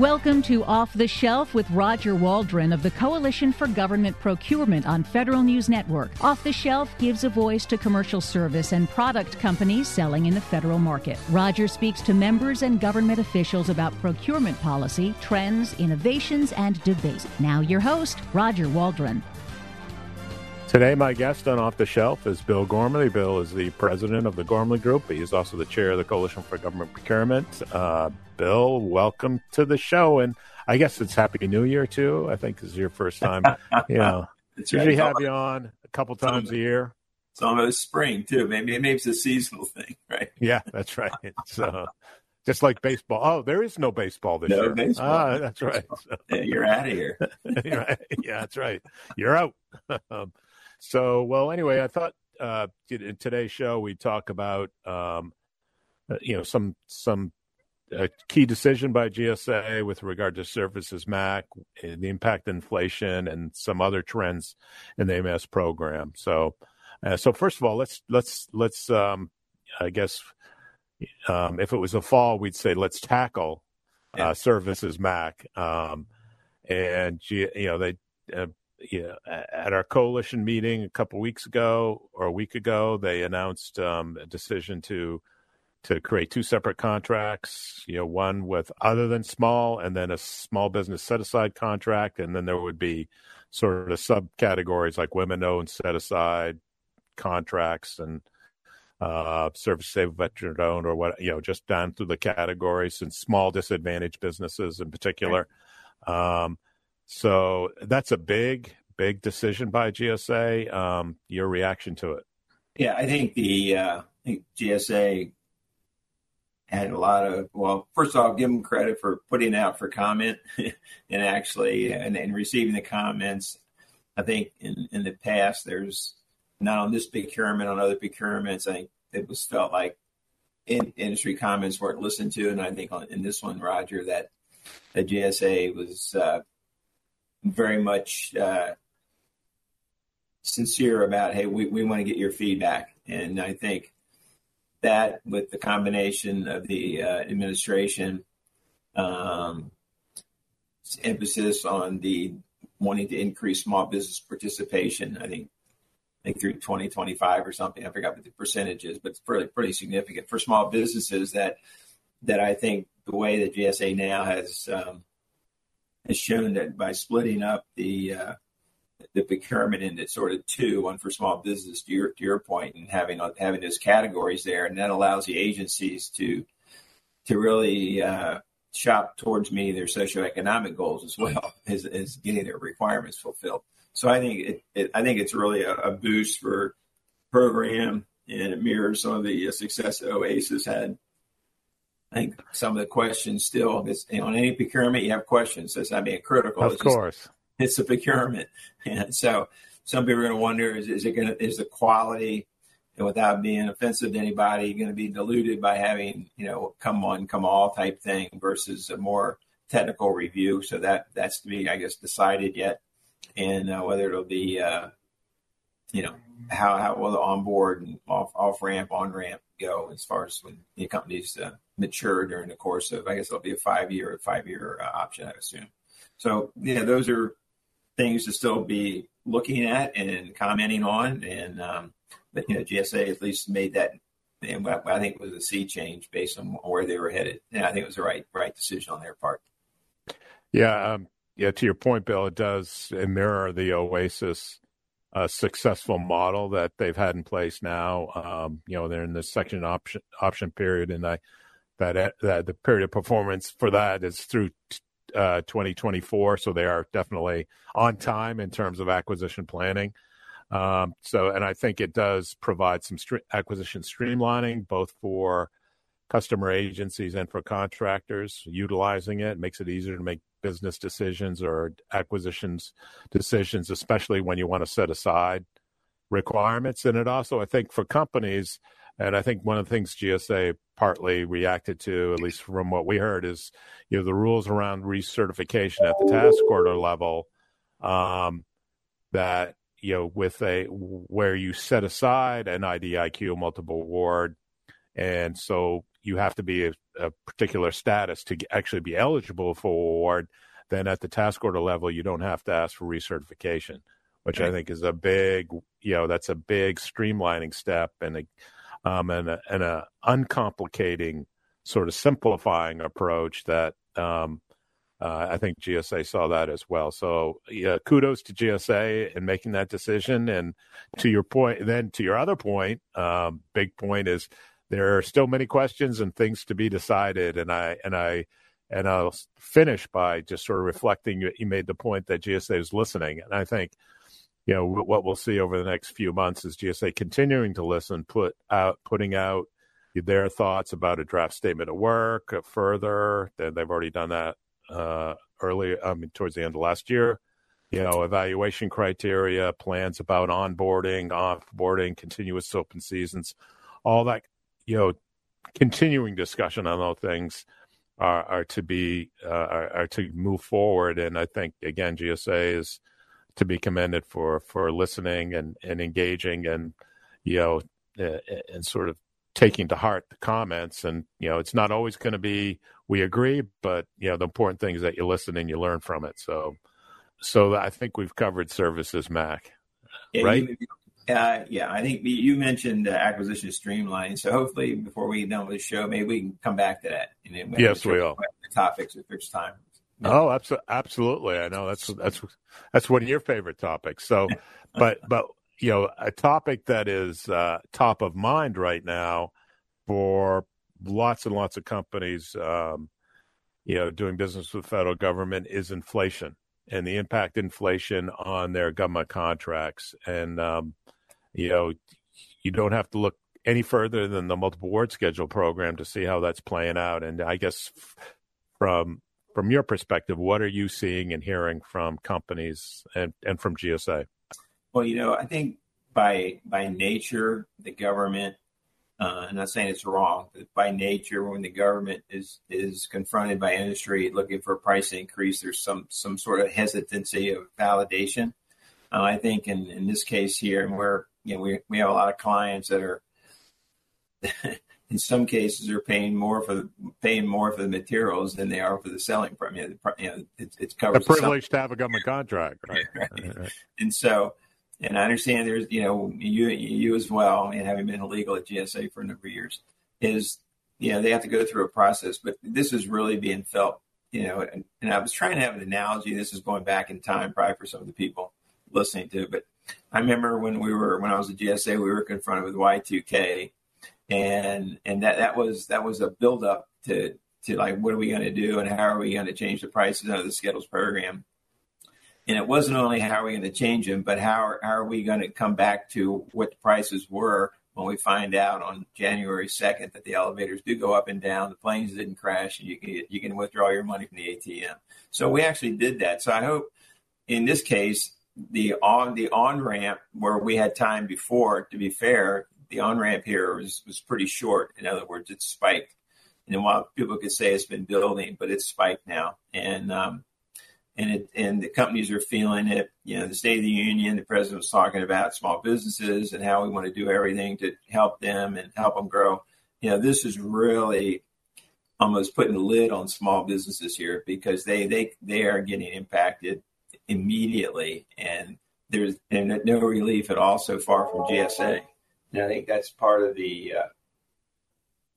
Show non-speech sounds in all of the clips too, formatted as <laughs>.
Welcome to Off the Shelf with Roger Waldron of the Coalition for Government Procurement on Federal News Network. Off the Shelf gives a voice to commercial service and product companies selling in the federal market. Roger speaks to members and government officials about procurement policy, trends, innovations, and debates. Now, your host, Roger Waldron. Today, my guest on Off the Shelf is Bill Gormley. Bill is the president of the Gormley Group. He is also the chair of the Coalition for Government Procurement. Uh, Bill, welcome to the show. And I guess it's Happy New Year, too. I think this is your first time. you know, <laughs> it's usually have you on a couple times a year. It's almost spring, too. Maybe, maybe it's a seasonal thing, <laughs> right? Yeah, that's right. It's uh, just like baseball. Oh, there is no baseball this year. no year. Baseball. Ah, that's right. So, <laughs> yeah, you're out of here. yeah, that's right. You're out. So, well, anyway, I thought uh, in today's show we'd talk about um, uh, you know some some uh, key decision by GSA with regard to Services Mac, the impact inflation, and some other trends in the MAS program. So, uh, so first of all, let's let's let's um, I guess um, if it was a fall, we'd say let's tackle uh, Services Mac, um, and you know they uh, yeah, at our coalition meeting a couple weeks ago or a week ago, they announced um, a decision to to create two separate contracts. You know, one with other than small, and then a small business set aside contract, and then there would be sort of subcategories like women owned set aside contracts and uh, service save veteran owned or what you know, just down through the categories and small disadvantaged businesses in particular. Um, so that's a big, big decision by GSA. Um, your reaction to it? Yeah, I think the uh, I think GSA had a lot of well. First of all, give them credit for putting out for comment <laughs> and actually and, and receiving the comments. I think in in the past, there's not on this procurement, on other procurements. I think it was felt like in, industry comments weren't listened to, and I think on, in this one, Roger, that the GSA was uh, very much uh, sincere about, hey, we, we want to get your feedback. And I think that with the combination of the uh, administration um, emphasis on the wanting to increase small business participation, I think I think through 2025 or something. I forgot what the percentage is, but it's pretty pretty significant for small businesses. That that I think the way that GSA now has um, has shown that by splitting up the uh, the procurement into sort of two, one for small business, to your to your point, and having having those categories there, and that allows the agencies to to really uh, shop towards meeting their socioeconomic goals as well <laughs> as, as getting their requirements fulfilled. So I think it, it I think it's really a, a, boost for program, and it mirrors some of the uh, success that OASIS had think some of the questions still, it's, you know, on any procurement, you have questions. That's not being critical. Of it's course. Just, it's a procurement. <laughs> And so some people are going to wonder, is, is it going to, is the quality and without being offensive to anybody going to be diluted by having, you know, come on, come all type thing versus a more technical review. So that, that's to be, I guess, decided yet. And uh, whether it'll be, uh, you know, how, how will the onboard and off, off ramp, on ramp go as far as when the companies uh, mature during the course of, I guess it'll be a five year, five year uh, option, I assume. So, yeah, those are things to still be looking at and commenting on. And, um, but, you know, GSA at least made that, and what I think was a sea change based on where they were headed. And I think it was the right, right decision on their part. Yeah. Um, yeah. To your point, Bill, it does mirror the Oasis a successful model that they've had in place now. Um, you know, they're in the section option option period, and I, that that the period of performance for that is through uh, 2024. So they are definitely on time in terms of acquisition planning. Um, so, and I think it does provide some acquisition streamlining both for customer agencies and for contractors utilizing it makes it easier to make business decisions or acquisitions decisions, especially when you want to set aside requirements. And it also, I think, for companies, and I think one of the things GSA partly reacted to, at least from what we heard, is you know the rules around recertification at the task order level. Um, that you know with a where you set aside an IDIQ multiple award, and so you have to be a, a particular status to actually be eligible for award. Then at the task order level, you don't have to ask for recertification, which I think is a big, you know, that's a big streamlining step and a, um, and a, and a uncomplicating sort of simplifying approach that um, uh, I think GSA saw that as well. So yeah, kudos to GSA in making that decision. And to your point, then to your other point, um, big point is there are still many questions and things to be decided. And I and I and I'll finish by just sort of reflecting. You made the point that GSA is listening, and I think you know what we'll see over the next few months is GSA continuing to listen, put out, putting out their thoughts about a draft statement of work uh, further. They've already done that uh, early, I mean, towards the end of last year. You know, evaluation criteria, plans about onboarding, offboarding, continuous open seasons, all that. You know, continuing discussion on those things are, are to be uh, are, are, to move forward. And I think again, GSA is to be commended for for listening and and engaging and you know and sort of taking to heart the comments. And you know, it's not always going to be we agree, but you know, the important thing is that you listen and you learn from it. So, so I think we've covered services, Mac. Yeah, right? You, uh, yeah, I think you mentioned uh, acquisition streamlining. So hopefully, before we get done with the show, maybe we can come back to that. And yes, we will. Topics if there's time. Oh, absolutely. I know that's that's that's one of your favorite topics. So, <laughs> but but you know, a topic that is uh, top of mind right now for lots and lots of companies, um, you know, doing business with the federal government is inflation and the impact inflation on their government contracts. And um, you know, you don't have to look any further than the multiple award schedule program to see how that's playing out. And I guess from from your perspective, what are you seeing and hearing from companies and, and from GSA? Well, you know, I think by by nature, the government. Uh, I'm not saying it's wrong, but by nature, when the government is is confronted by industry looking for a price increase, there's some some sort of hesitancy of validation. Uh, I think in, in this case here, and where you know we we have a lot of clients that are <laughs> in some cases are paying more for the paying more for the materials than they are for the selling price. You know, you know it, it covers a privilege to have a government contract, <laughs> right? right. And so, and I understand there's you know you you as well, and having been illegal at GSA for a number of years, is you know they have to go through a process, but this is really being felt. You know, and, and I was trying to have an analogy. This is going back in time, probably for some of the people listening to, but I remember when we were when I was at GSA, we were confronted with Y2K and and that that was that was a build up to to like what are we going to do and how are we going to change the prices under the schedules program? And it wasn't only how are we going to change them but how are, how are we going to come back to what the prices were when we find out on January 2nd that the elevators do go up and down the planes didn't crash and you can you can withdraw your money from the ATM so we actually did that. So I hope in this case the on the on ramp where we had time before to be fair the on ramp here was, was pretty short. In other words, it's spiked. And while people could say it's been building, but it's spiked now. And, um, and it, and the companies are feeling it. You know, the State of the Union, the president was talking about small businesses and how we want to do everything to help them and help them grow. You know, this is really almost putting a lid on small businesses here because they they they are getting impacted immediately, and there's and no relief at all so far from GSA. And I think that's part of the uh,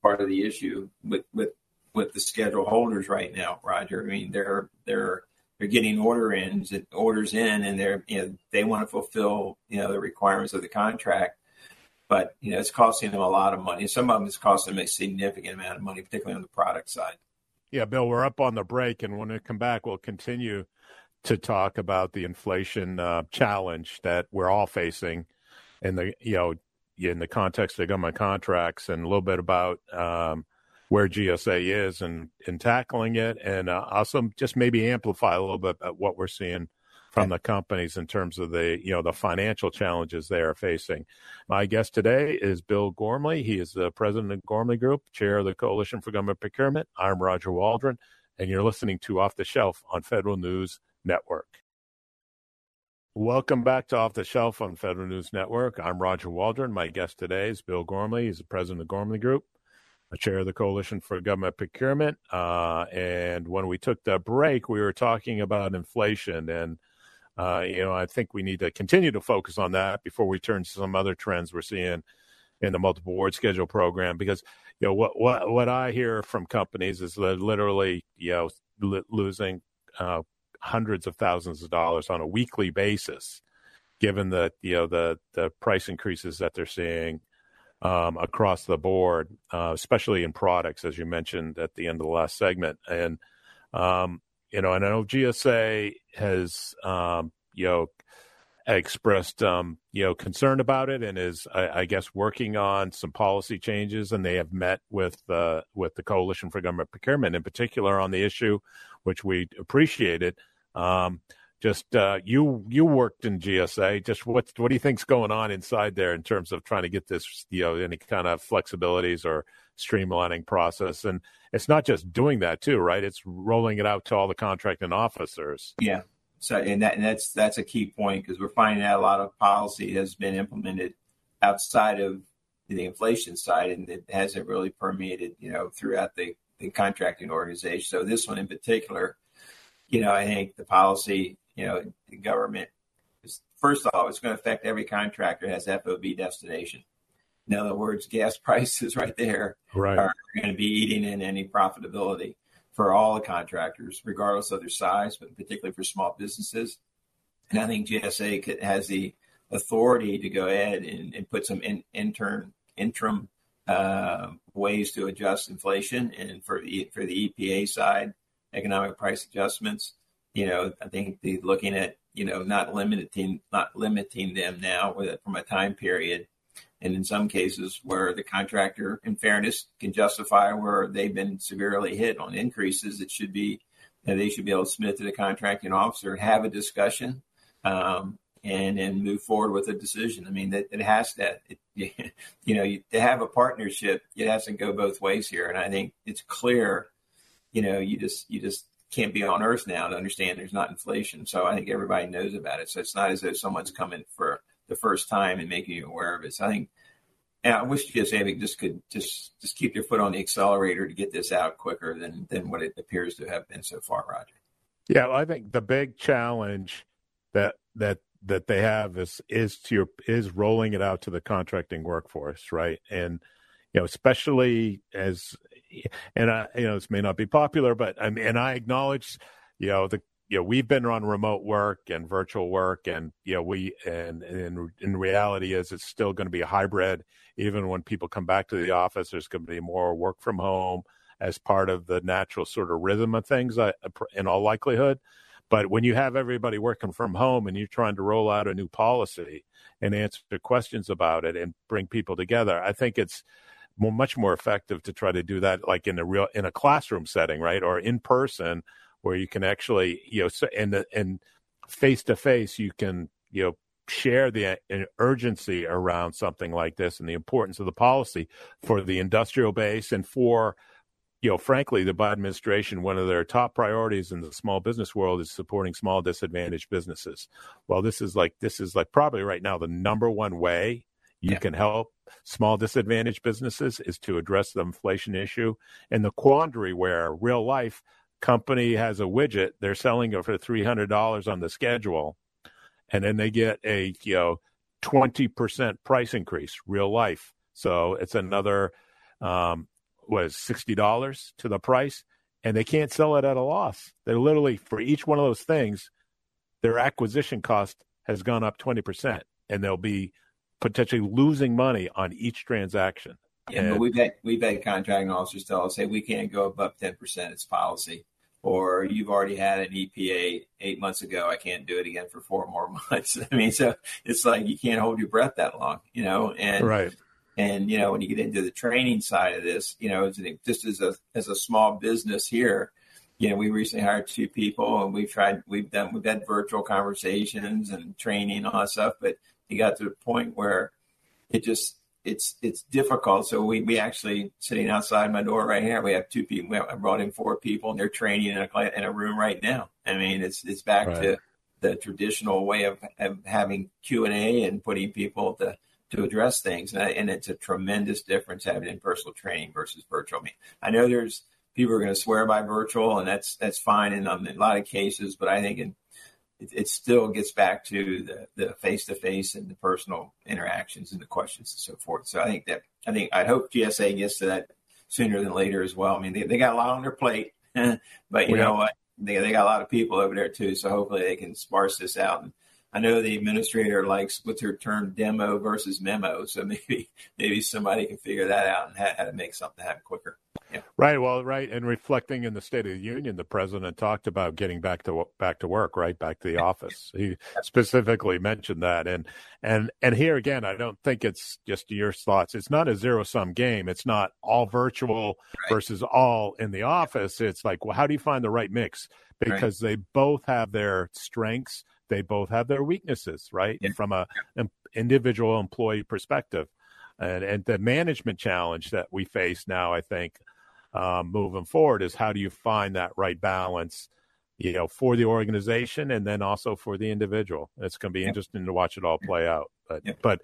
part of the issue with with with the schedule holders right now, Roger. I mean, they're they're they're getting order ins orders in, and they're you know they want to fulfill you know the requirements of the contract, but you know it's costing them a lot of money. Some of them it's costing them a significant amount of money, particularly on the product side. Yeah, Bill, we're up on the break, and when we come back, we'll continue to talk about the inflation uh, challenge that we're all facing, and the you know in the context of government contracts and a little bit about um, where GSA is and in tackling it, and uh, also just maybe amplify a little bit about what we're seeing from the companies in terms of the you know the financial challenges they are facing. My guest today is Bill Gormley. He is the president of Gormley Group, chair of the Coalition for Government Procurement. I'm Roger Waldron, and you're listening to Off the Shelf on Federal News Network. Welcome back to Off the Shelf on Federal News Network. I'm Roger Waldron. My guest today is Bill Gormley. He's the president of Gormley Group, a chair of the Coalition for Government Procurement. Uh, and when we took the break, we were talking about inflation. And, uh, you know, I think we need to continue to focus on that before we turn to some other trends we're seeing in the multiple award schedule program. Because, you know, what, what, what I hear from companies is that literally, you know, losing uh, hundreds of thousands of dollars on a weekly basis, given the you know the the price increases that they're seeing um, across the board, uh, especially in products, as you mentioned at the end of the last segment. And um, you know, and I know GSA has um, you know expressed um, you know concern about it and is I, I, guess working on some policy changes and they have met with uh, with the coalition for government procurement in particular on the issue which we appreciated um, just uh, you you worked in GSA. Just what what do you think's going on inside there in terms of trying to get this you know any kind of flexibilities or streamlining process? And it's not just doing that too, right? It's rolling it out to all the contracting officers. Yeah. So and that and that's that's a key point because we're finding that a lot of policy has been implemented outside of the inflation side and it hasn't really permeated you know throughout the, the contracting organization. So this one in particular you know, I think the policy, you know, the government is first of all, it's going to affect every contractor has FOB destination. In other words, gas <laughs> prices right there right. are going to be eating in any profitability for all the contractors, regardless of their size, but particularly for small businesses. And I think GSA has the authority to go ahead and, and put some in, intern interim uh, ways to adjust inflation, and for the for the EPA side, economic price adjustments. You know, I think the looking at you know not limiting not limiting them now from a time period, and in some cases where the contractor, in fairness, can justify where they've been severely hit on increases, it should be know, they should be able to submit to the contracting officer, have a discussion, um, and then move forward with a decision. I mean, that it has to, It, <laughs> you know, you, to have a partnership, it has to go both ways here, and I think it's clear you know, you just you just can't be on Earth now to understand there's not inflation. So I think everybody knows about it. So it's not as though someone's coming for the first time and making you aware of it. So I think, and I wish GSA just could just just keep their foot on the accelerator to get this out quicker than than what it appears to have been so far, Roger. Yeah, well, I think the big challenge that that that they have is is to your, is rolling it out to the contracting workforce, right? And you know, especially as and I, you know, this may not be popular, but I mean, and I acknowledge, you know, the you know we've been on remote work and virtual work and you know we and, and in reality is it's still going to be a hybrid. Even when people come back to the office there's going to be more work from home as part of the natural sort of rhythm of things uh, in all likelihood. But when you have everybody working from home and you're trying to roll out a new policy and answer questions about it and bring people together i think it's more, much more effective to try to do that like in a real in a classroom setting, right, or in person, where you can actually you know and and face to face you can you know share the uh, urgency around something like this and the importance of the policy for the industrial base and for you know frankly the Biden administration one of their top priorities in the small business world is supporting small disadvantaged businesses well this is like this is like probably right now the number one way you yeah. can help small disadvantaged businesses is to address the inflation issue and the quandary where real life company has a widget they're selling it for $300 on the schedule and then they get a you know 20% price increase real life so it's another um what is $60 to the price and they can't sell it at a loss they're literally for each one of those things their acquisition cost has gone up 20% and they'll be potentially losing money on each transaction. Yeah, and, but we've had we've had contracting officers tell us, "Hey, we can't go above ten percent. It's policy." Or you've already had an EPA eight months ago. I can't do it again for four <laughs> more months. <laughs> I mean, so it's like you can't hold your breath that long, you know. And right. And you know, when you get into the training side of this, you know, just as a as a small business here, you know, we recently hired two people and we've tried, we've done, we've had virtual conversations and training and all that stuff, but it got to the point where it just, it's, it's difficult. So we, we actually sitting outside my door right here, we have two people, I brought in four people and they're training in a, in a room right now. I mean, it's, it's back right. to the traditional way of, of having Q and A and putting people to, to address things. And, and, it's a tremendous difference having in-person training versus virtual. I mean, I know there's, people are going to swear by virtual, and that's that's fine in, um, in a lot of cases. But I think in, it, it, still gets back to the face to face and the personal interactions and the questions and so forth. So I think that I think I hope GSA gets to that sooner than later as well. I mean, they, they got a lot on their plate, <laughs> but you know what? They, they got a lot of people over there too. So hopefully they can sparse this out and I know the administrator likes what's her term demo versus memo. So maybe <laughs> maybe somebody can figure that out and how, how to make something happen quicker. Yeah. Right. Well, right. And reflecting in the State of the Union, the president talked about getting back to back to work, right, back to the office. He specifically mentioned that, and and and here again, I don't think it's just your thoughts. It's not a zero sum game. It's not all virtual right. versus all in the office. It's like, well, how do you find the right mix? Because right. they both have their strengths they both have their weaknesses, right? Yeah. From a yeah. individual employee perspective, and and the management challenge that we face now, I think, um, moving forward is how do you find that right balance, you know, for the organization and then also for the individual. It's going to be yeah. interesting to watch it all play out. But but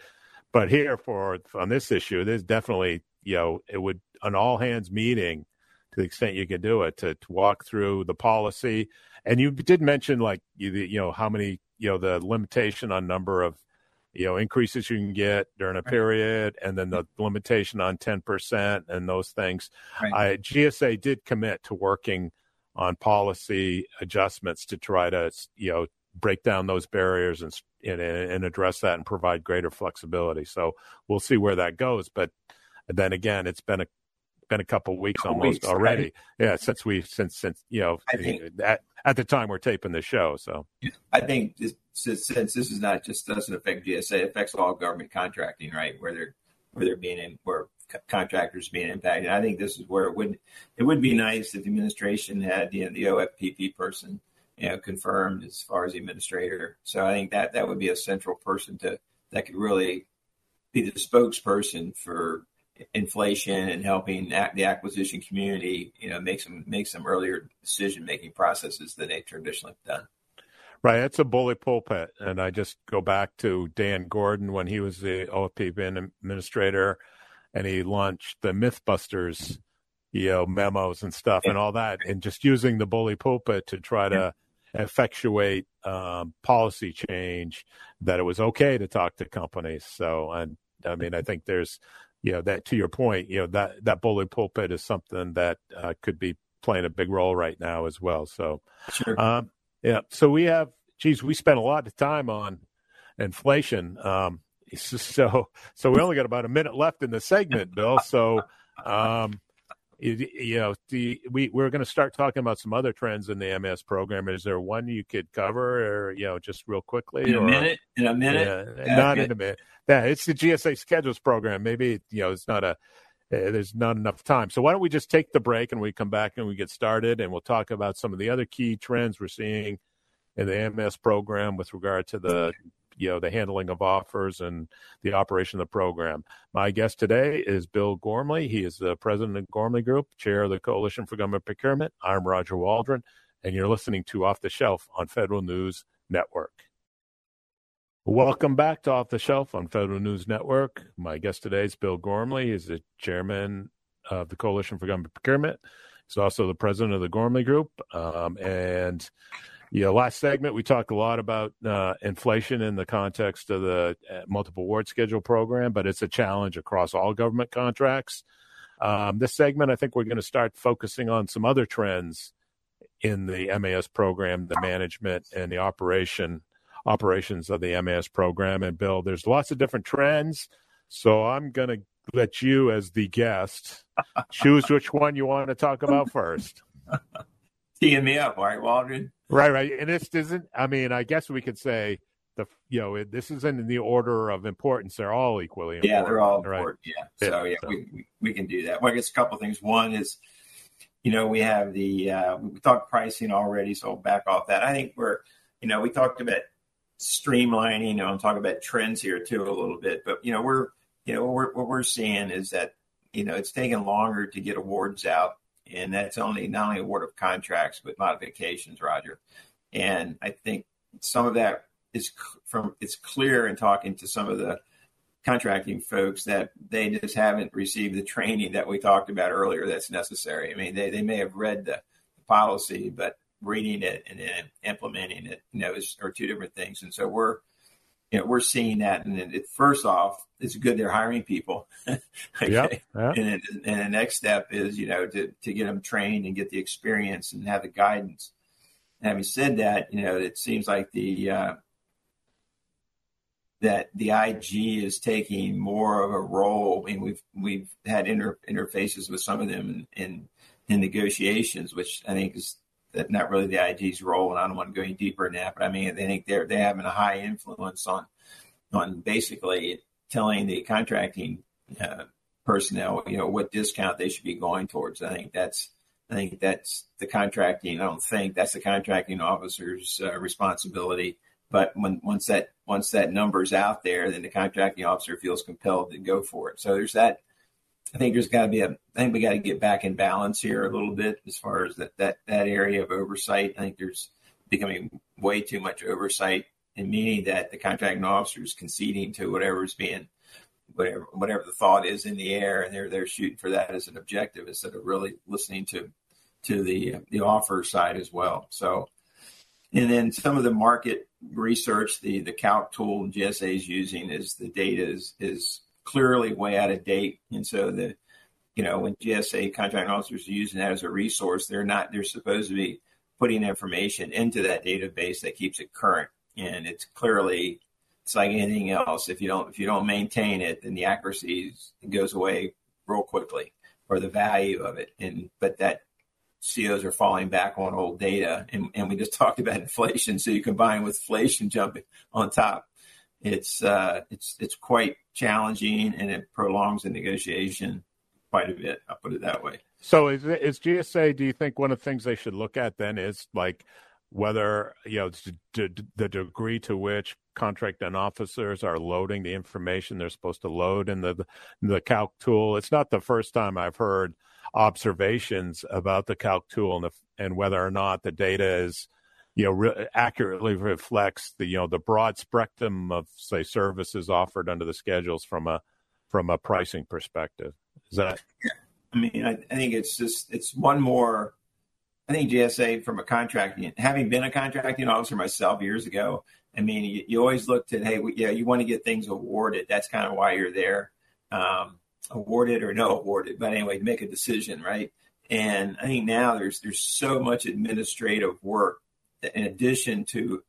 but here for on this issue, there's definitely you know it would an all hands meeting to the extent you can do it to, to walk through the policy and you did mention like you you know how many you know the limitation on number of you know increases you can get during a period, and then the limitation on ten percent and those things. Right. I, GSA did commit to working on policy adjustments to try to you know break down those barriers and and, and address that and provide greater flexibility. So we'll see where that goes, but then again, it's been a been a couple weeks couple almost weeks, already. Right? Yeah, since we since since you know I eh, think, at at the time we're taping the show. So I think this, since, since this is not just doesn't affect GSA, it affects all government contracting, right? Where they're where they're being in, where contractors being impacted. I think this is where it would it would be nice if the administration had you know, the OFPP person you know confirmed as far as the administrator. So I think that that would be a central person to that could really be the spokesperson for inflation and helping the acquisition community, you know, make some make some earlier decision making processes than they traditionally have done. Right, it's a bully pulpit, and I just go back to Dan Gordon when he was the OFPP administrator, and he launched the MythBusters, you know, memos and stuff and all that, and just using the bully pulpit to try to effectuate um, policy change that it was okay to talk to companies. So, and I mean, I think there's you know that to your point you know that that bully pulpit is something that uh, could be playing a big role right now as well so sure. um, yeah so we have geez we spent a lot of time on inflation um, <laughs> so so we only got about a minute left in the segment bill so um, you, know the we we're going to start talking about some other trends in the MAS program. Is there one you could cover or you know just real quickly in a or, minute? In a minute? Yeah, not in a minute. Yeah, it's the GSA schedules program. Maybe you know it's not a uh, there's not enough time. So why don't we just take the break and we come back and we get started and we'll talk about some of the other key trends we're seeing in the MAS program with regard to the you know the handling of offers and the operation of the program. My guest today is Bill Gormley. He is the president of Gormley Group, chair of the Coalition for Government Procurement. I'm Roger Waldron, and you're listening to Off the Shelf on Federal News Network. Welcome back to Off the Shelf on Federal News Network. My guest today is Bill Gormley. He's the chairman of the Coalition for Government Procurement. He's also the president of the Gormley Group. Um, and yeah, last segment we talked a lot about uh, inflation in the context of the uh, multiple award schedule program, but it's a challenge across all government contracts. Um, this segment, I think we're going to start focusing on some other trends in the MAS program, the management and the operation operations of the MAS program. And Bill, there's lots of different trends. So I'm going to let you, as the guest, choose which one you want to talk about first. <laughs> Teeing me up, right, Waldron? Right, right. And this isn't, I mean, I guess we could say the, you know, this isn't in the order of importance. They're all equally important. Yeah, they're all important. Right? Yeah. So, yeah, so. We, we, we, can do that. Well, I guess a couple things. One is, you know, we have the uh, we talked pricing already, so I'll back off that. I think we're, you know, we talked about streamlining. You know, I'm talking about trends here too a little bit, but you know, we're, you know, what we're, what we're seeing is that, you know, it's taking longer to get awards out, and that's only not only award of contracts but modifications, Roger. And I think some of that is from it's clear in talking to some of the contracting folks that they just haven't received the training that we talked about earlier that's necessary. I mean, they, they may have read the policy, but reading it and then implementing it, you know, is, are two different things. And so we're, you know, we're seeing that. And it, first off, it's good they're hiring people. okay. Yep, yep. And, and the next step is, you know, to, to get them trained and get the experience and have the guidance. And having said that, you know, it seems like the, uh, that the IG is taking more of a role. I mean, we've we've had inter, interfaces with some of them in, in, in negotiations, which I think is not really the IG's role. And I don't want to go any deeper in that, but I mean, I think they're they having a high influence on on basically telling the contracting uh, personnel, you know, what discount they should be going towards. I think that's I think that's the contracting. I don't think that's the contracting officer's uh, responsibility but when once that once that number's out there, then the contracting officer feels compelled to go for it. So there's that. I think there's got to be a. I think we got to get back in balance here a little bit as far as that that that area of oversight. I think there's becoming way too much oversight, and meaning that the contracting officer is conceding to whatever's being whatever whatever the thought is in the air, and they're they're shooting for that as an objective instead of really listening to to the the offer side as well. So and then some of the market research, the the calc tool GSA is using is the data is is clearly way out of date. And so the you know, when GSA contract officers are using that as a resource, they're not they're supposed to be putting information into that database that keeps it current. And it's clearly it's like anything else. If you don't if you don't maintain it, then the accuracy goes away real quickly or the value of it. And but that COs are falling back on old data. And, and we just <laughs> talked about inflation. So you combine with inflation jumping on top. It's uh, it's it's quite challenging and it prolongs the negotiation quite a bit. I'll put it that way. So is, is GSA? Do you think one of the things they should look at then is like whether you know the degree to which contracting officers are loading the information they're supposed to load in the the calc tool? It's not the first time I've heard observations about the calc tool and, the, and whether or not the data is you know re- accurately reflects the you know the broad spectrum of say services offered under the schedules from a from a pricing perspective. Is that i mean I, I, think it's just it's one more i think gsa from a contracting having been a contracting officer myself years ago i mean you, you always looked at hey yeah you want to get things awarded. That's kind of why you're there. Um, awarded or no awarded, but anyway, make a decision, right? And I think now there's there's so much administrative work in addition to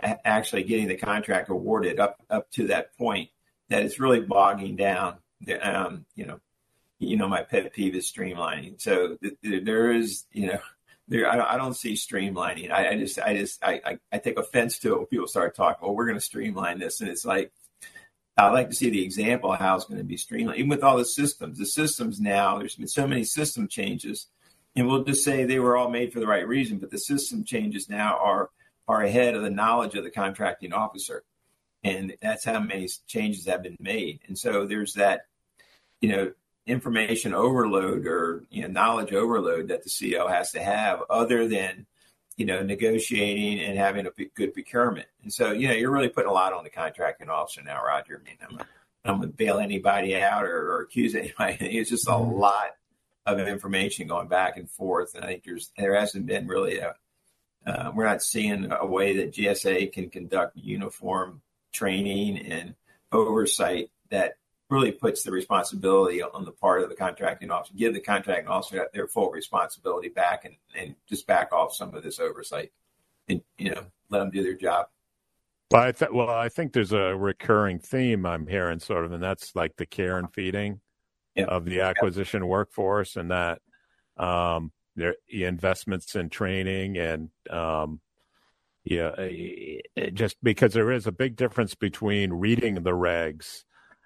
actually getting the contract awarded up up to that point that it's really bogging down. Um, you know, you know my pet peeve is streamlining. So th- th- there is, you know, there I, I don't see streamlining. I, I, just I just I, I I take offense to it when people start talking. Oh, we're going to streamline this, and it's like I'd like to see the example of how it's going to be streamlined, even with all the systems. The systems now, there's been so many system changes, and we'll just say they were all made for the right reason, but the system changes now are are ahead of the knowledge of the contracting officer, and that's how many changes have been made. And so there's that, you know, information overload or you know knowledge overload that the CO has to have, other than you know, negotiating and having a good procurement. And so, you know, you're really putting a lot on the contracting officer now, Roger. I mean, I'm, I'm going to bail anybody out or, or, accuse anybody. <laughs> It's just a mm-hmm. lot of information going back and forth. And I think there's, there hasn't been really a, uh, we're not seeing a way that GSA can conduct uniform training and oversight that really puts the responsibility on the part of the contracting officer, give the contracting officer their full responsibility back and, and just back off some of this oversight and, you know, let them do their job. Well I, th- well, I think there's a recurring theme I'm hearing sort of, and that's like the care and feeding of the acquisition workforce and that um, their investments in training and um, yeah, just because there is a big difference between reading the regs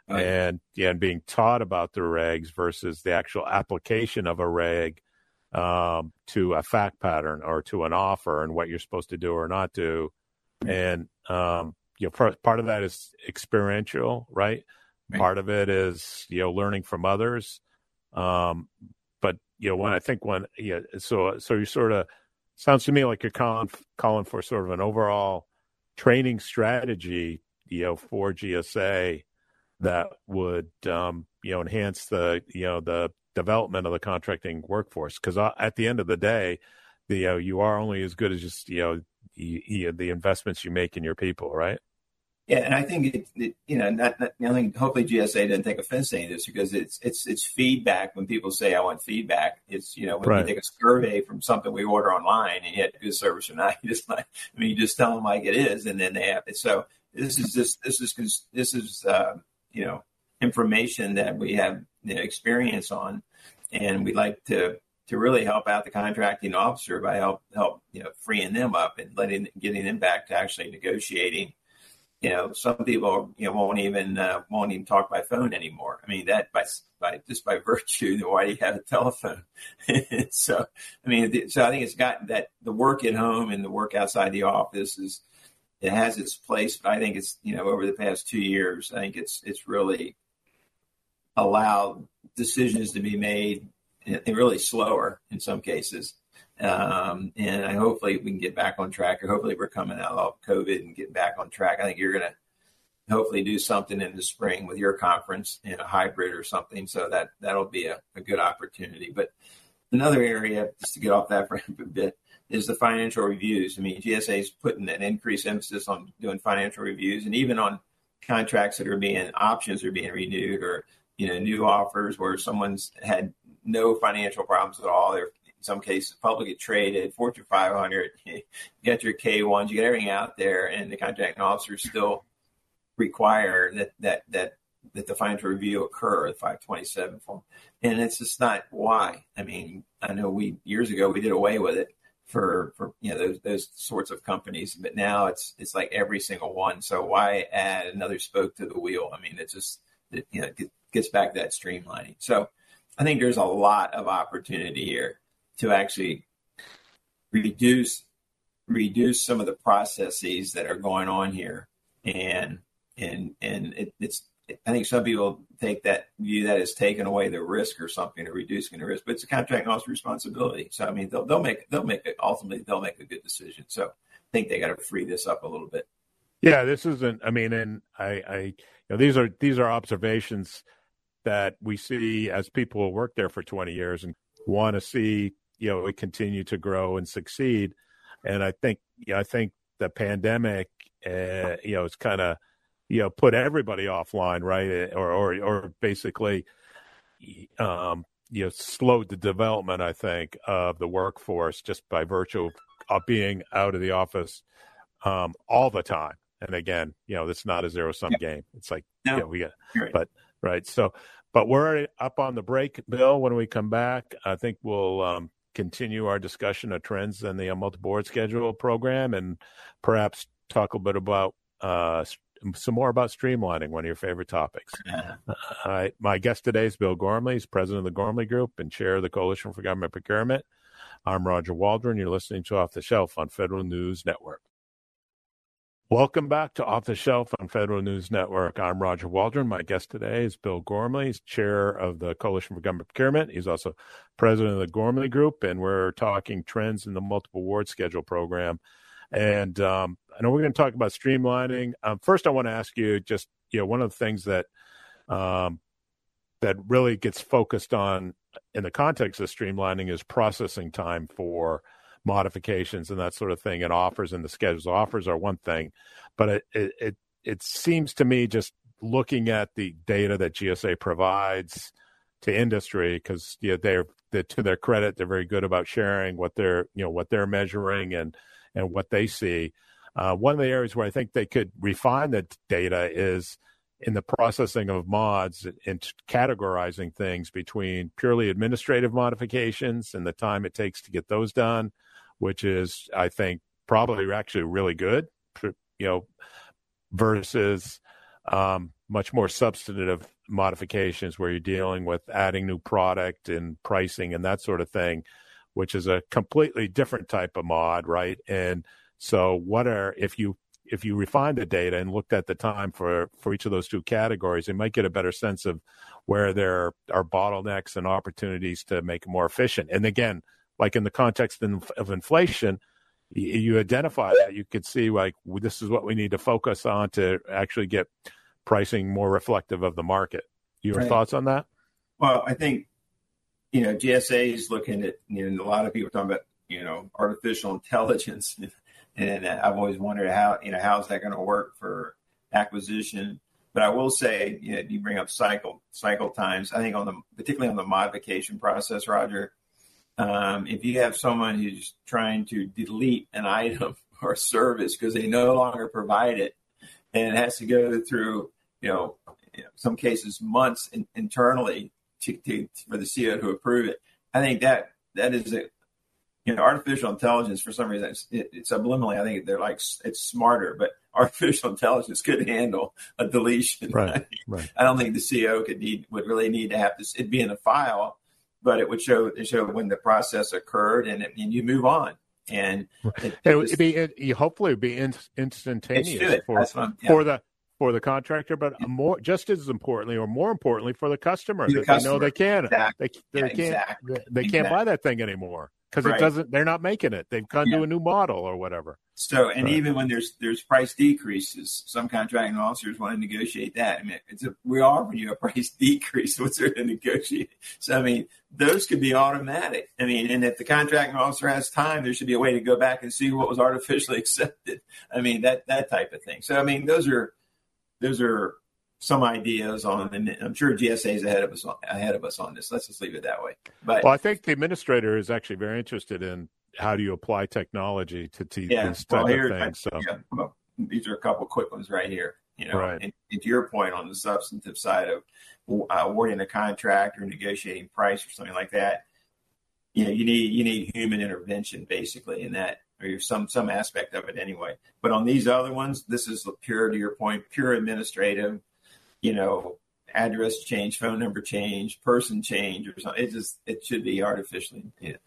right. and and being taught about the regs versus the actual application of a reg um, to a fact pattern or to an offer and what you're supposed to do or not do. And um, you know, part, part of that is experiential, right? Part of it is you know learning from others. Um, but you know, when I think when yeah, so so you sort of sounds to me like you're calling calling for sort of an overall training strategy, you know, for GSA that would um, you know enhance the you know the development of the contracting workforce because at the end of the day, the you, know, you are only as good as just you know the investments you make in your people, right? Yeah, and I think it, it you know, not, not, I think hopefully GSA doesn't take offense to any of this because it's it's it's feedback. When people say I want feedback, it's you know when right. you take a survey from something we order online and you get good service or not, <laughs> you just like I mean you just tell them like it is, and then they have it. So this is just this is this is uh, you know information that we have you know, experience on, and we like to to really help out the contracting officer by help help you know freeing them up and letting getting them back to actually negotiating. You know, some people you know won't even uh, won't even talk by phone anymore. I mean that by by just by <laughs> virtue, why do you have a telephone? <laughs> so I mean, so I think it's got that the work at home and the work outside the office is it has its place, but I think it's you know over the past two years, I think it's it's really allowed decisions to be made and really slower in some cases. Um, and I hopefully we can get back on track, or hopefully we're coming out of COVID and get back on track. I think you're going to hopefully do something in the spring with your conference in a hybrid or something. So that that'll be a, a good opportunity. But another area, just to get off that <laughs> for a bit, is the financial reviews. I mean, GSA is putting an increased emphasis on doing financial reviews, and even on contracts that are being options are being renewed, or you know, new offers where someone's had no financial problems at all. They're some cases publicly traded, Fortune 500. <laughs> You get your K1s, you get everything out there, and the contracting officers still require that that that that the financial review occur, the 527 form. And it's just not why. I mean, I know we years ago we did away with it for for you know those those sorts of companies. But now it's it's like every single one. So why add another spoke to the wheel? I mean, it just it, you know it gets back to that streamlining. So I think there's a lot of opportunity here to actually reduce reduce some of the processes that are going on here and and and it, it's I think some people take that view that taking away the risk or something or reducing the risk, but it's a contract officer's responsibility. So I mean, they'll they'll make they'll make it ultimately they'll make a good decision. So I think they got to free this up a little bit. Yeah, this isn't. I mean, and I, I, you know, these are these are observations that we see as people who work there for 20 years and want to see, you know, it continue to grow and succeed. And I think, you know, I think the pandemic, uh, you know, it's kind of you know put everybody offline, right? Or or or basically, um, you know, slowed the development. I think of the workforce just by virtue of being out of the office um, all the time. And again, you know, it's not a zero sum yeah. game. It's like, no. you know, we get, right. but right. So, but we're up on the break, Bill. When we come back, I think we'll um, continue our discussion of trends in the uh, multi-award schedule program and perhaps talk a bit about uh, some more about streamlining, one of your favorite topics. <laughs> All right. My guest today is Bill Gormley. He's president of the Gormley Group and chair of the Coalition for Government Procurement. I'm Roger Waldron. You're listening to Off the Shelf on Federal News Network. Welcome back to Off the Shelf on Federal News Network. I'm Roger Waldron. My guest today is Bill Gormley. He's chair of the Coalition for Government Procurement. He's also president of the Gormley Group, and we're talking trends in the multiple award schedule program. And um, I know we're going to talk about streamlining. Um, first, I want to ask you just you know one of the things that um, that really gets focused on in the context of streamlining is processing time for modifications and that sort of thing and offers and the schedules offers are one thing but it it it, it seems to me just looking at the data that GSA provides to industry because you know, they're, they're to their credit they're very good about sharing what they're you know what they're measuring and and what they see. Uh, one of the areas where I think they could refine the data is in the processing of mods and categorizing things between purely administrative modifications and the time it takes to get those done, which is, I think, probably actually really good, you know, versus um, much more substantive modifications where you're dealing with adding new product and pricing and that sort of thing which is a completely different type of mod, right? And so, what are if you if you refine the data and looked at the time for for each of those two categories, you might get a better sense of where there are bottlenecks and opportunities to make it more efficient. And again, like in the context of inflation, you identify that you could see like this is what we need to focus on to actually get pricing more reflective of the market. Your right. thoughts on that? Well, I think you know GSA is looking at you know a lot of people talking about you know artificial intelligence, <laughs> and I've always wondered how you know how is that going to work for acquisition. But I will say, you know, you bring up cycle cycle times. I think on the particularly on the modification process, Roger, um, if you have someone who's trying to delete an item <laughs> or service because they no longer provide it, and it has to go through, you know, you know some cases months in, internally to, to, for the CEO to approve it. I think that that is a, you know, artificial intelligence for some reason it's, it, it's subliminally. I think they're like it's smarter, but <laughs> artificial intelligence could handle a deletion. Right, <laughs> right. I don't think the CEO could need would really need to have this. It'd be in a file but it would show it show when the process occurred, and, it, and you move on. And it, it would be it, hopefully be in, instantaneous for yeah. for the for the contractor, but more just as importantly, or more importantly, for the customer, the that customer. they know they can exactly. they, they yeah, can't exactly. they, they can't buy that thing anymore because right. it doesn't. They're not making it. They've gone yeah. to a new model or whatever. So, and right. even when there's there's price decreases, some contracting officers want to negotiate that. I mean, it's a, we offer you a <laughs> price decrease. What's there to negotiate? So, I mean, those could be automatic. I mean, and if the contracting officer has time, there should be a way to go back and see what was artificially <laughs> accepted. I mean, that that type of thing. So, I mean, those are those are some ideas on, and I'm sure GSA is ahead of us ahead of us on this. Let's just leave it that way. But well, I think the administrator is actually very interested in how do you apply technology to, to yeah, these type well, of things. So yeah, well, these are a couple quick ones right here. You know, right. and, and, to your point on the substantive side of uh, awarding a contract or negotiating price or something like that, you know, you need you need human intervention basically in that or some some aspect of it anyway. But on these other ones, this is pure to your point, pure administrative you know, address change, phone number change, person change, or something. It just it should be artificially. You know,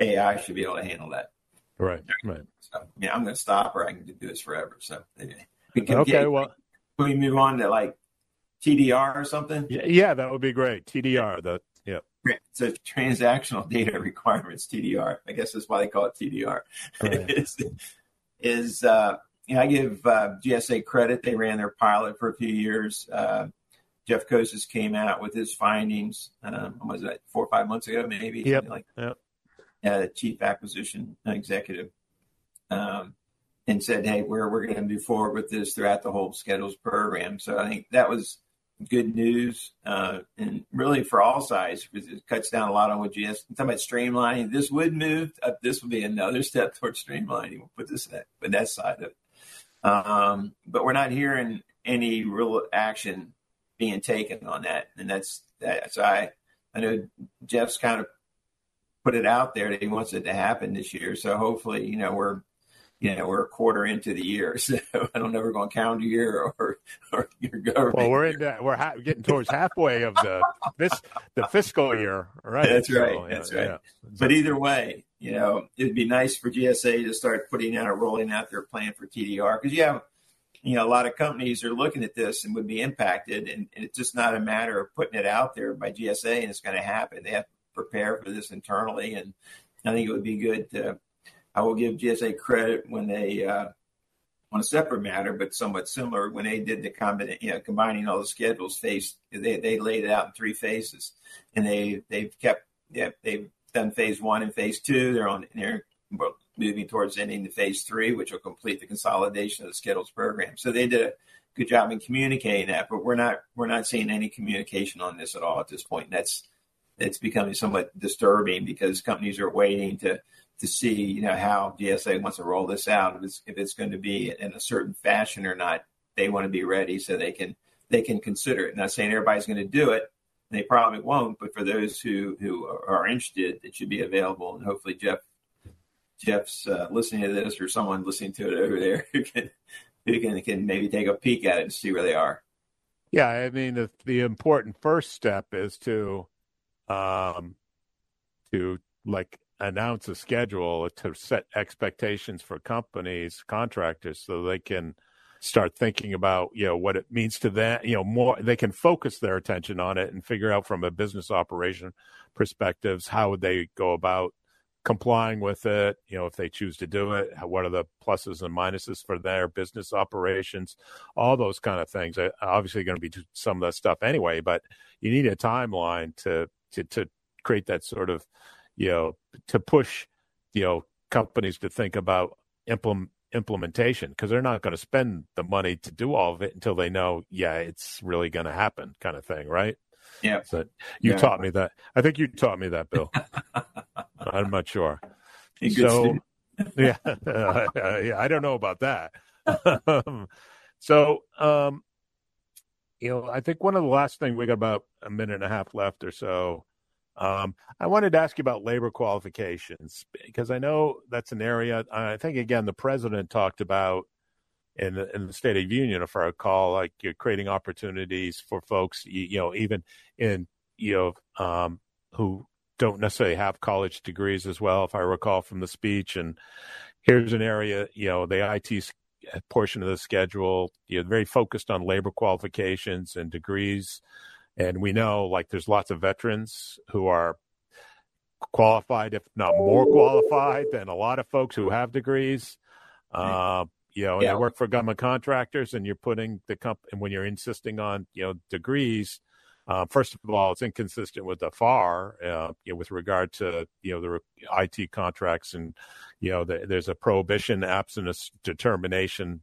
AI should be able to handle that. Right. Right. So yeah, I'm going to stop, or I can do this forever. So we can okay. Get, well, can we move on to like TDR or something? Yeah, yeah, that would be great. TDR. The yeah. So transactional <laughs> data requirements TDR. I guess that's why they call it TDR. Right. <laughs> is is uh, know, I give uh, GSA credit. They ran their pilot for a few years. Uh, Jeff Koses came out with his findings. Um, was that four or five months ago, maybe? Yep. Like yep. Uh, chief acquisition executive, um, and said, "Hey, we're we're going to move forward with this throughout the whole schedules program." So I think that was good news, uh, and really for all sides because it cuts down a lot on what GS. I'm talking about streamlining. This would move. Uh, this would be another <laughs> step towards streamlining. We'll put this at, but that side of it. Um, but we're not hearing any real action being taken on that, and that's that. So I, I know Jeff's kind of put it out there that he wants it to happen this year. So hopefully, you know, we're you know, we're a quarter into the year, <laughs> so I don't know if we're going to count a year or or your government. Well, we're in the, we're ha- getting towards halfway of the this the fiscal year, right? That's right. So, that's yeah, right. Yeah. But either way, you know, it'd be nice for GSA to start putting out rolling out their plan for TDR because you have, you know, a lot of companies are looking at this and would be impacted, and, and it's just not a matter of putting it out there by GSA and it's going to happen. They have to prepare for this internally, and I think it would be good to I will give GSA credit when they, uh, on a separate matter, but somewhat similar, when they did the combina- you know, combining all the schedules, phase they, they laid it out in three phases, and they they've kept yeah, they've done phase one and phase two. They're on they're moving towards ending the phase three, which will complete the consolidation of the schedules program. So they did a good job in communicating that, but we're not we're not seeing any communication on this at all at this point. That's it's becoming somewhat disturbing because companies are waiting to to see you know how GSA wants to roll this out if it's if it's going to be in a certain fashion or not. They want to be ready so they can they can consider it. Not saying everybody's going to do it. They probably won't, but for those who who are interested, it should be available. And hopefully, Jeff Jeff's uh, listening to this or someone listening to it over there who can who can can maybe take a peek at it and see where they are. Yeah, I mean the the important first step is to um to like announce a schedule to set expectations for companies, contractors, so they can start thinking about you know what it means to them you know more they can focus their attention on it and figure out from a business operation perspectives how would they go about complying with it? You know if they choose to do it what are the pluses and minuses for their business operations? All those kind of things obviously going to be some of that stuff anyway but you need a timeline to to to create that sort of you know to push you know companies to think about implement implementation because they're not going to spend the money to do all of it until they know, yeah, it's really going to happen, kind of thing, right? Yeah. So you yeah. taught me that. I think you taught me that, Bill. <laughs> I'm not sure. So, <laughs> yeah, uh, <laughs> yeah, I don't know about that. so, um, you know, I think one of the last things we got about a minute and a half left or so um, I wanted to ask you about labor qualifications because I know that's an area. I think again the president talked about in the, in the State of Union, if I recall, like you're creating opportunities for folks, you, you know, even in you know um, who don't necessarily have college degrees as well, if I recall from the speech. And here's an area, you know, the IT portion of the schedule, you know, very focused on labor qualifications and degrees. And we know like there's lots of veterans who are qualified, if not more qualified than a lot of folks who have degrees. Uh, you know, and yeah. they work for government contractors, and you're putting the comp, and when you're insisting on you know degrees, uh, first of all, it's inconsistent with the FAR uh, you know, with regard to you know the IT contracts, and you know the, there's a prohibition absent a determination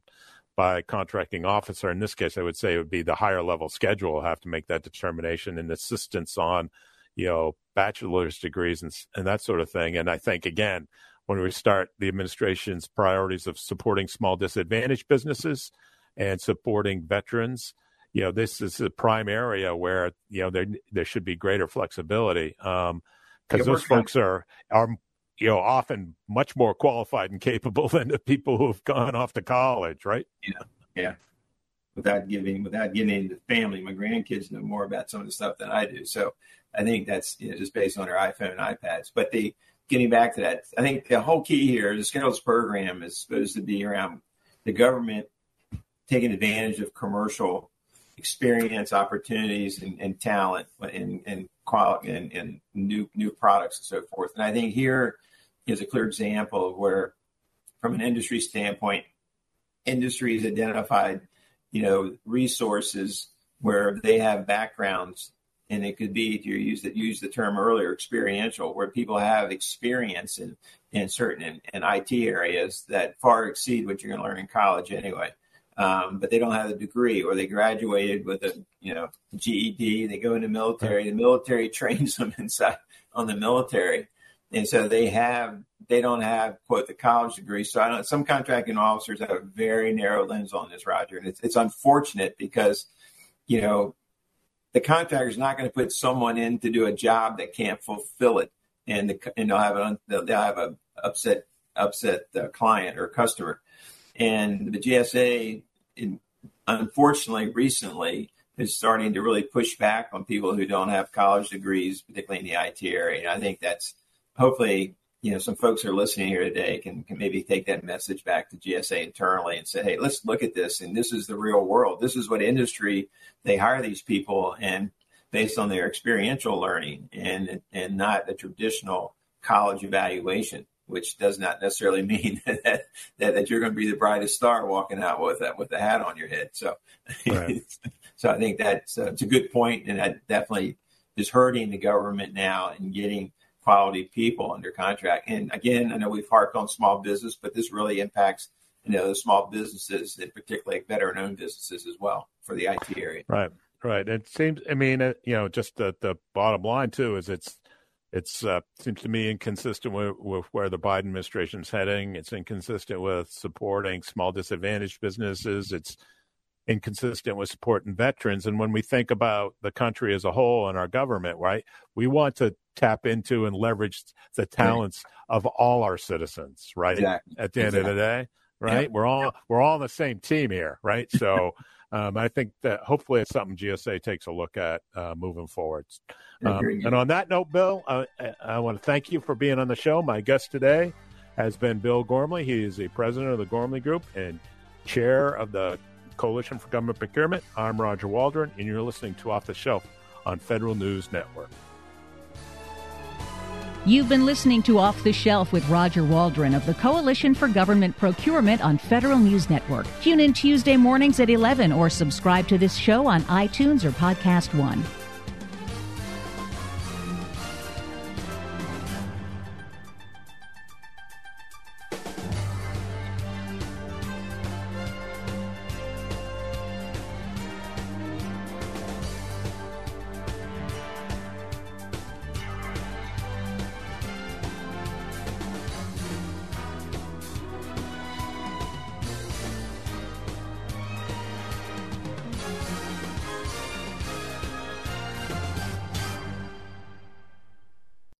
by contracting officer. In this case, I would say it would be the higher level schedule have to make that determination and assistance on, you know, bachelor's degrees and, and that sort of thing. And I think, again, when we start the administration's priorities of supporting small disadvantaged businesses and supporting veterans, you know, this is a prime area where, you know, there, there should be greater flexibility. Um, because those folks are are you know, often much more qualified and capable <laughs> than the people who have gone off to college, right? Yeah, yeah. Without giving, without getting into family, my grandkids know more about some of the stuff than I do. So I think that's you know just based on their iPhone and iPads. But the getting back to that, I think the whole key here, the schedules program is supposed to be around the government taking advantage of commercial experience, opportunities, and, and talent, and and quality, and, and new new products and so forth. And I think here is a clear example of where, from an industry standpoint, industries identified, you know, resources where they have backgrounds, and it could be you use that use the term earlier, experiential, where people have experience in in certain in, in IT areas that far exceed what you're going to learn in college anyway. Um, but they don't have a degree, or they graduated with a you know GED. They go into military. The military <laughs> trains them inside on the military, and so they have they don't have quote the college degree. So I know some contracting officers have a very narrow lens on this, Roger, and it's it's unfortunate because you know the contractor is not going to put someone in to do a job that can't fulfill it, and the, and they'll have an they'll have a upset upset uh, client or customer, and the GSA, in, unfortunately, recently is starting to really push back on people who don't have college degrees, particularly in the IT area. And I think that's hopefully, you know, some folks who are listening here today can, can maybe take that message back to GSA internally and say, hey, let's look at this. And this is the real world. This is what industry they hire these people and based on their experiential learning and and not the traditional college evaluation, which does not necessarily <laughs> mean that that, that you're going to be the brightest star walking out with that with a hat on your head. So, right. <laughs> so I think that's uh, it's a good point, and that definitely is hurting the government now and getting quality people under contract. And again, I know we've harped on small business, but this really impacts you know the small businesses and particularly veteran-owned businesses as well for the IT area. Right, right. It seems. I mean, you know, just the the bottom line too is it's it's uh, seems to me inconsistent with, with where the Biden administration is heading. It's inconsistent with supporting small disadvantaged businesses. It's inconsistent with supporting veterans. And when we think about the country as a whole and our government, right, we want to tap into and leverage the talents right. of all our citizens, right? Exactly. At the end exactly. of the day, right? We're all we're all on the same team here, right? So um, I think that hopefully it's something GSA takes a look at uh, moving forward. Um, and on that note, Bill, I, I want to thank you for being on the show. My guest today has been Bill Gormley. He is the president of the Gormley Group and chair of the Coalition for Government Procurement. I'm Roger Waldron, and you're listening to Off the Shelf on Federal News Network. You've been listening to Off the Shelf with Roger Waldron of the Coalition for Government Procurement on Federal News Network. Tune in Tuesday mornings at 11 or subscribe to this show on iTunes or Podcast One.